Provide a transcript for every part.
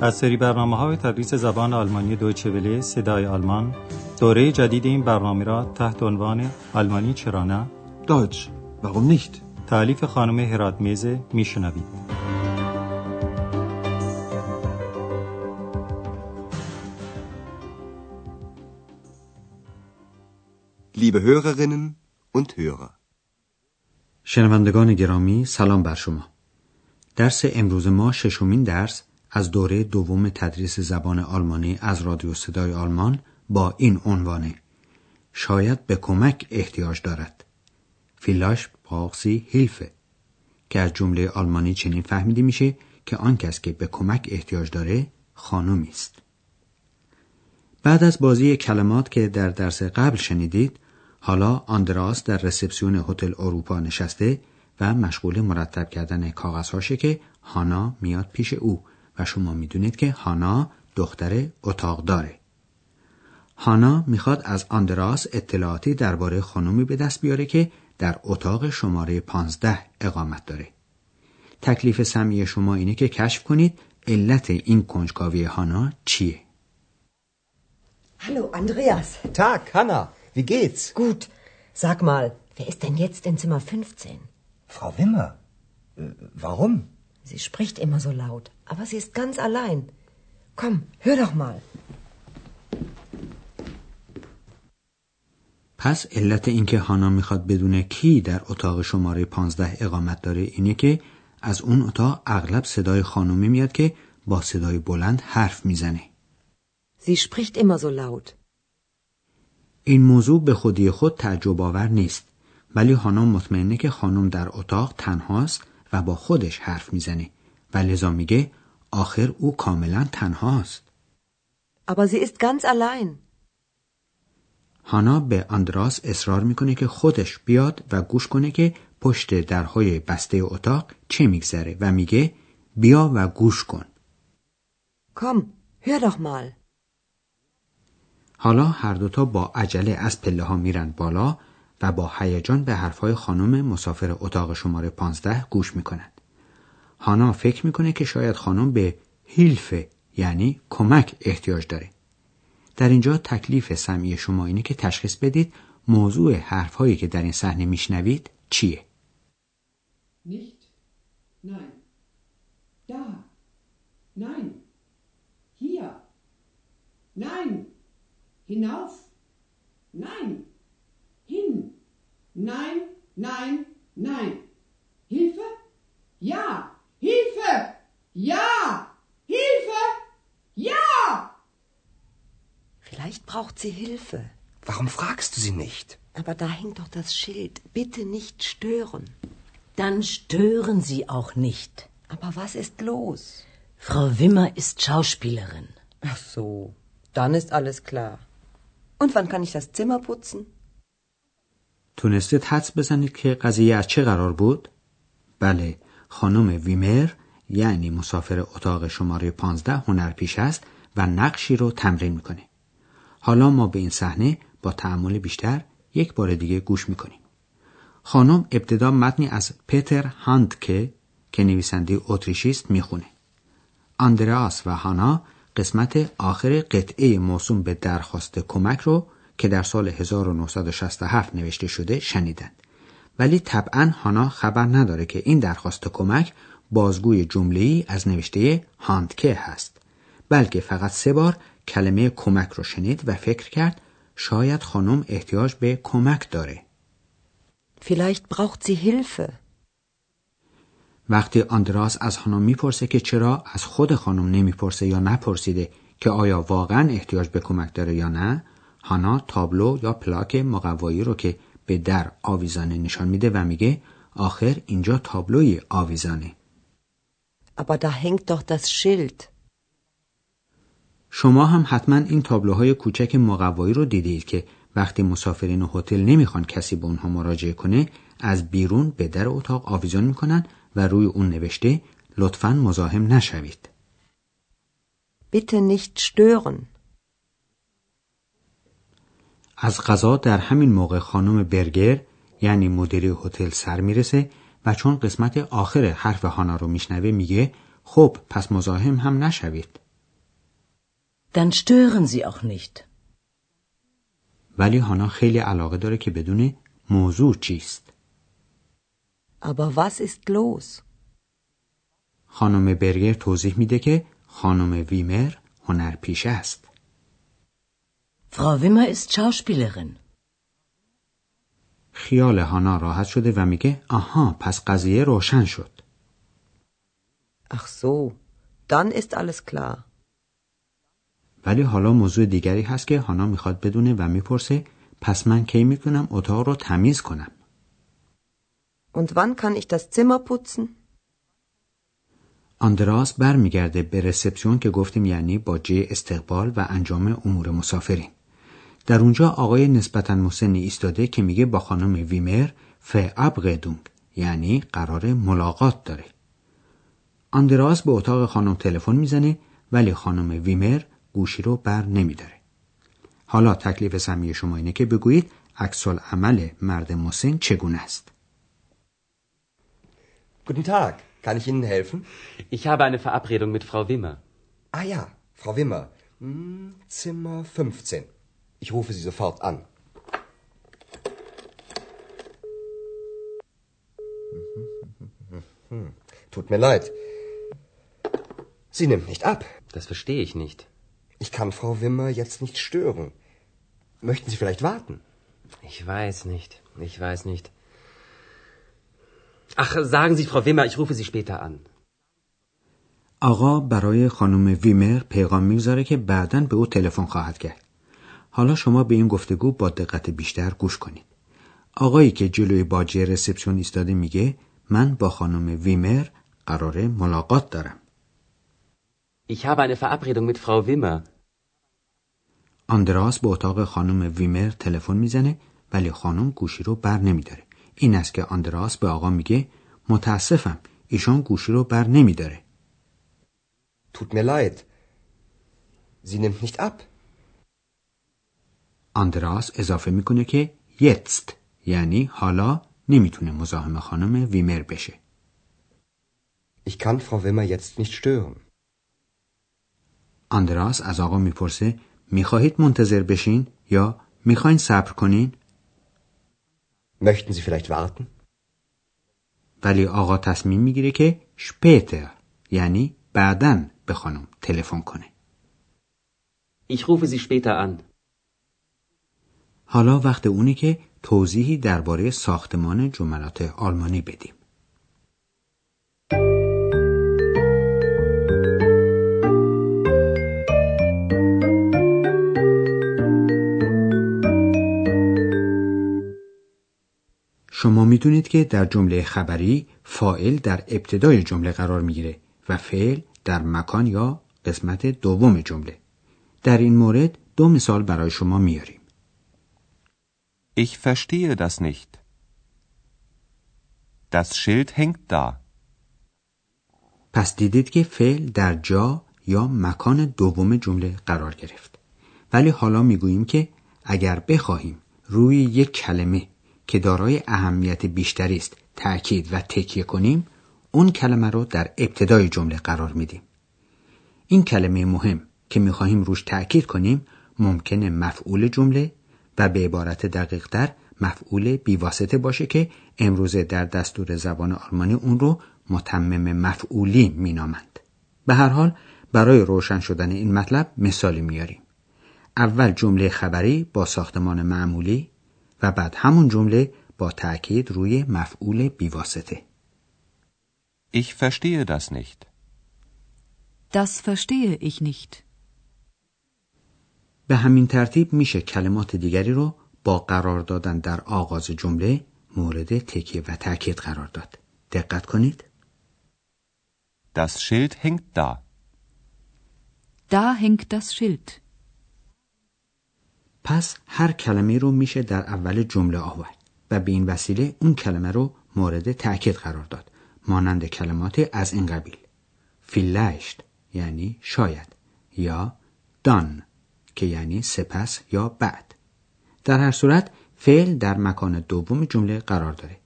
از سری برنامه های تدریس زبان آلمانی دویچه وله صدای آلمان دوره جدید این برنامه را تحت عنوان آلمانی چرا نه؟ Deutsch, warum nicht? تعلیف خانم هرات میزه میشنوید. Liebe Hörerinnen und Hörer, شنوندگان گرامی سلام بر شما. درس امروز ما ششمین درس از دوره دوم تدریس زبان آلمانی از رادیو صدای آلمان با این عنوانه. شاید به کمک احتیاج دارد. فیلاش باقسی هیلفه که از جمله آلمانی چنین فهمیده میشه که آن کس که به کمک احتیاج داره خانمی است. بعد از بازی کلمات که در درس قبل شنیدید حالا آندراس در رسپسیون هتل اروپا نشسته و مشغول مرتب کردن کاغذهاشه که هانا میاد پیش او و شما می‌دونید که هانا دختر اتاق داره. هانا می‌خواد از آندراس اطلاعاتی درباره خانومی به دست بیاره که در اتاق شماره 15 اقامت داره. تکلیف سمی شما اینه که کشف کنید علت این کنجکاوی هانا چیه؟ Hallo, Andreas. Tag, Hanna. Wie geht's? Gut. Sag mal, wer ist denn jetzt in Zimmer 15? Frau Wimmer. Äh, warum? Sie spricht immer so laut, aber sie ist ganz allein. Komm, hör doch mal. پس علت اینکه هانا می‌خواد بدونه کی در اتاق شماره 15 اقامت داره اینه که از اون اتاق اغلب صدای خانومی میاد که با صدای بلند حرف می‌زنه. Sie spricht immer so laut. این موضوع به خودی خود تعجب آور نیست ولی هانا مطمئنه که خانم در اتاق تنهاست و با خودش حرف می‌زنه و لذا میگه آخر او کاملا تنهاست. Aber sie ist ganz allein. هانا به آندراس اصرار می‌کنه که خودش بیاد و گوش کنه که پشت درهای بسته اتاق چه میگذره و میگه بیا و گوش کن. Komm, hör doch mal. حالا هر دوتا با عجله از پله ها میرن بالا و با هیجان به حرفهای خانم مسافر اتاق شماره 15 گوش می‌کنند. هانا فکر می‌کنه که شاید خانم به هیلفه یعنی کمک احتیاج داره. در اینجا تکلیف سمعی شما اینه که تشخیص بدید موضوع حرفهایی که در این صحنه میشنوید چیه؟ Hier. Nein. Hinauf. Nein. Hin. Nein, nein, nein. Hilfe? Ja. Hilfe! Ja! Hilfe! Ja! Vielleicht braucht sie Hilfe. warum fragst du sie nicht? Aber da hängt doch das Schild. Bitte nicht stören. Dann stören Sie auch nicht. Aber was ist los? Frau Wimmer ist Schauspielerin. Ach so, dann ist alles klar. Und wann kann ich das Zimmer putzen? تونستید حدس بزنید که قضیه از چه قرار بود؟ بله خانم ویمر یعنی مسافر اتاق شماره 15 هنرپیش است و نقشی رو تمرین می‌کنه. حالا ما به این صحنه با تعمل بیشتر یک بار دیگه گوش می‌کنیم. خانم ابتدا متنی از پتر هاندکه که نویسنده اتریشی است می‌خونه. آندراس و هانا قسمت آخر قطعه موسوم به درخواست کمک رو که در سال 1967 نوشته شده شنیدند. ولی طبعا هانا خبر نداره که این درخواست کمک بازگوی جمله‌ای از نوشته هاندکه هست. بلکه فقط سه بار کلمه کمک رو شنید و فکر کرد شاید خانم احتیاج به کمک داره. Vielleicht braucht sie Hilfe. وقتی آندراس از خانم می‌پرسه که چرا از خود خانم نمی‌پرسه یا نپرسیده که آیا واقعا احتیاج به کمک داره یا نه هانا تابلو یا پلاک مقوایی رو که به در آویزانه نشان میده و میگه آخر اینجا تابلوی آویزانه Aber da hängt doch das Schild. شما هم حتما این تابلوهای کوچک مقوایی رو دیدید که وقتی مسافرین هتل نمی‌خوان کسی به اونها مراجعه کنه از بیرون به در اتاق آویزان می‌کنن و روی اون نوشته لطفا مزاحم نشوید. Bitte nicht stören. از غذا در همین موقع خانم برگر یعنی مدیری هتل سر می‌رسه و چون قسمت آخر حرف هانا رو میشنوه میگه خب پس مزاحم هم نشوید Dann stören Sie auch nicht. ولی هانا خیلی علاقه داره که بدونه موضوع چیست. Aber was ist los? خانم برگر توضیح میده که خانم ویمر هنرپیشه است. Frau Wimmer ist Schauspielerin. خیال هانا راحت شده و میگه آها پس قضیه روشن شد. Ach so, dann ist alles klar. ولی حالا موضوع دیگری هست که هانا می‌خواد بدونه و می‌پرسه پس من کی می‌تونم اتاق رو تمیز کنم؟ Und wann kann ich das Zimmer putzen? آندراس برمیگرده به رسپسیون که گفتیم یعنی با جه استقبال و انجام امور مسافرین. در اونجا آقای نسبتا مسنی ایستاده که میگه با خانم ویمر ابغدونگ یعنی قرار ملاقات داره. آندراس به اتاق خانم تلفن می‌زنه ولی خانم ویمر گوشی رو بر نمیداره. حالا تکلیف سمی شما اینه که بگویید عکس عمل مرد مسن چگونه است. Guten Tag, kann ich Ihnen helfen? Ich habe eine Verabredung mit Frau Wimmer. Ah ja, Frau Wimmer. Hm, Zimmer 15. Ich rufe Sie sofort an. Tut mir leid. Sie nimmt nicht ab. Das verstehe ich nicht. Ich kann Frau Wimmer jetzt nicht stören. Möchten Sie vielleicht warten? Ich weiß nicht. Ich weiß nicht. Ach, sagen Sie, Frau Wimmer, ich rufe Sie später an. آقا برای خانم ویمر پیغام میگذاره که بعدا به او تلفن خواهد کرد. حالا شما به این گفتگو با دقت بیشتر گوش کنید. آقایی که جلوی باجه رسپسیون ایستاده میگه من با خانم ویمر قرار ملاقات دارم. Ich habe eine Verabredung mit Frau Wimmer. آندراس به اتاق خانم ویمر تلفن می‌زنه ولی خانم گوشی رو بر نمیداره. این است که آندراس به آقا میگه متاسفم ایشان گوشی رو بر نمیداره. Tut mir leid. Sie nimmt nicht ab. آندراس اضافه می‌کنه که یتست یعنی حالا نمی‌تونه مزاحم خانم ویمر بشه. Ich kann Frau Wimmer jetzt nicht stören. آندراس از آقا می‌پرسه می‌خواهید منتظر بشین یا می‌خواین صبر کنین؟ Möchten Sie vielleicht warten? ولی آقا تصمیم می‌گیره که شپیتر یعنی بعدن به خانم تلفن کنه. Ich rufe Sie später an. حالا وقت اونی که توضیحی درباره ساختمان جملات آلمانی بدیم. شما می‌دونید که در جمله خبری فائل در ابتدای جمله قرار می‌گیره و فعل در مکان یا قسمت دوم جمله. در این مورد دو مثال برای شما میاریم. Ich verstehe das nicht. Das Schild hängt da. پس دیدید که فعل در جا یا مکان دوم جمله قرار گرفت. ولی حالا می‌گوییم که اگر بخواهیم روی یک کلمه که دارای اهمیت بیشتری است تأکید و تکیه کنیم اون کلمه رو در ابتدای جمله قرار میدیم این کلمه مهم که می‌خواهیم روش تأکید کنیم ممکنه مفعول جمله و به عبارت دقیقتر مفعول بیواسطه باشه که امروزه در دستور زبان آلمانی اون رو متمم مفعولی مینامند. به هر حال برای روشن شدن این مطلب مثالی میاریم. اول جمله خبری با ساختمان معمولی و بعد همون جمله با تأکید روی مفعول بیواسطه. Ich verstehe das nicht. Das verstehe ich nicht. به همین ترتیب میشه کلمات دیگری رو با قرار دادن در آغاز جمله مورد تکیه و تأکید قرار داد. دقت کنید. Das Schild hängt da. Da hängt das Schild. پس هر کلمه رو میشه در اول جمله آورد و به این وسیله اون کلمه رو مورد تأکید قرار داد مانند کلمات از این قبیل فیلشت یعنی شاید یا دان که یعنی سپس یا بعد در هر صورت فعل در مکان دوم جمله قرار داره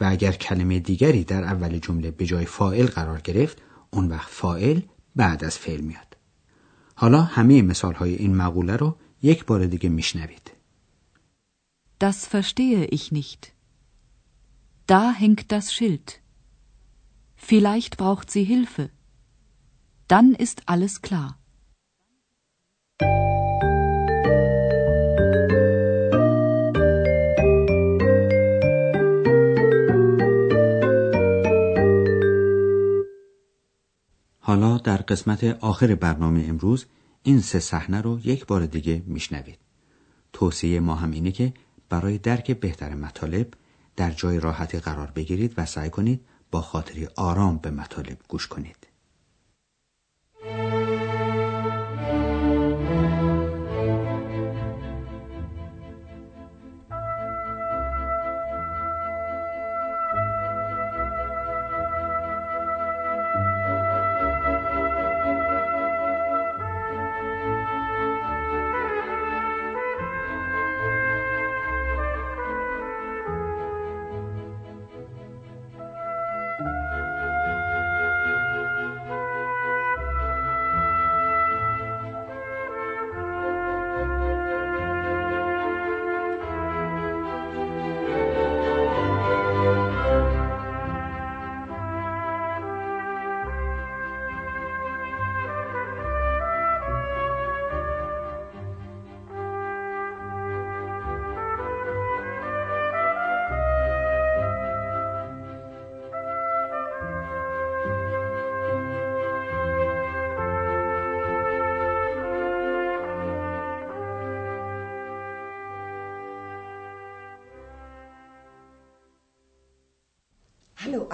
و اگر کلمه دیگری در اول جمله به جای فائل قرار گرفت اون وقت فائل بعد از فعل میاد حالا همه مثال های این مقوله رو یک بار دیگه میشنوید. Das verstehe ich nicht. Da hängt das Schild. Vielleicht braucht sie Hilfe. Dann ist alles klar. حالا در قسمت آخر برنامه امروز این سه صحنه رو یک بار دیگه میشنوید. توصیه ما هم اینه که برای درک بهتر مطالب در جای راحتی قرار بگیرید و سعی کنید با خاطری آرام به مطالب گوش کنید.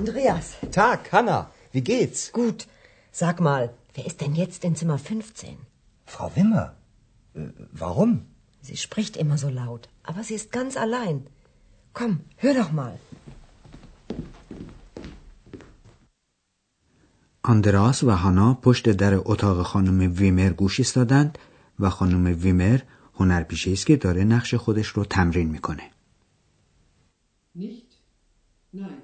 Andreas. Tag, Hanna. Wie geht's? Gut. Sag mal, wer ist denn jetzt in Zimmer 15? Frau Wimmer. Äh, warum? Sie spricht immer so laut, aber sie ist ganz allein. Komm, hör doch mal. آندراس و هانا پشت در اتاق خانم ویمر گوش ایستادند و خانم ویمر هنرپیشه است که داره نقش خودش رو تمرین میکنه. Nicht? Nein.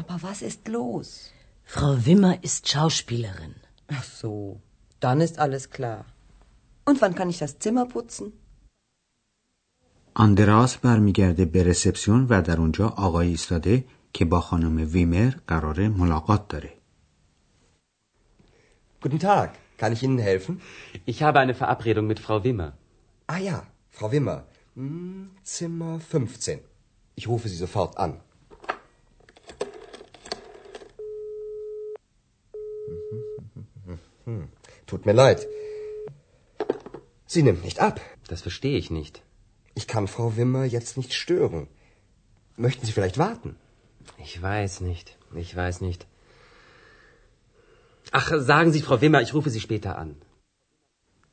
Aber was ist los? Frau Wimmer ist Schauspielerin. Ach so, dann ist alles klar. Und wann kann ich das Zimmer putzen? آندراس برمیگرده به رسپسیون و در اونجا آقای ایستاده که با خانم ویمر قرار ملاقات داره. Guten Tag. Kann ich Ihnen helfen? Ich habe eine Verabredung mit Frau Wimmer. Ah ja, Frau Wimmer. Hm, Zimmer 15. Ich rufe Sie sofort an. Tut mir leid. Sie nimmt nicht ab. Das verstehe ich nicht. Ich kann Frau Wimmer jetzt nicht stören. Möchten Sie vielleicht warten? Ich weiß nicht. Ich weiß nicht. Ach, sagen Sie, Frau Wimmer, ich rufe Sie später an.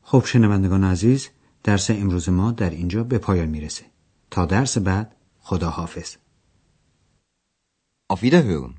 خب شنوندگان عزیز درس امروز ما در اینجا به پایان میرسه. تا درس بعد خدا حافظ. Auf Wiederhören.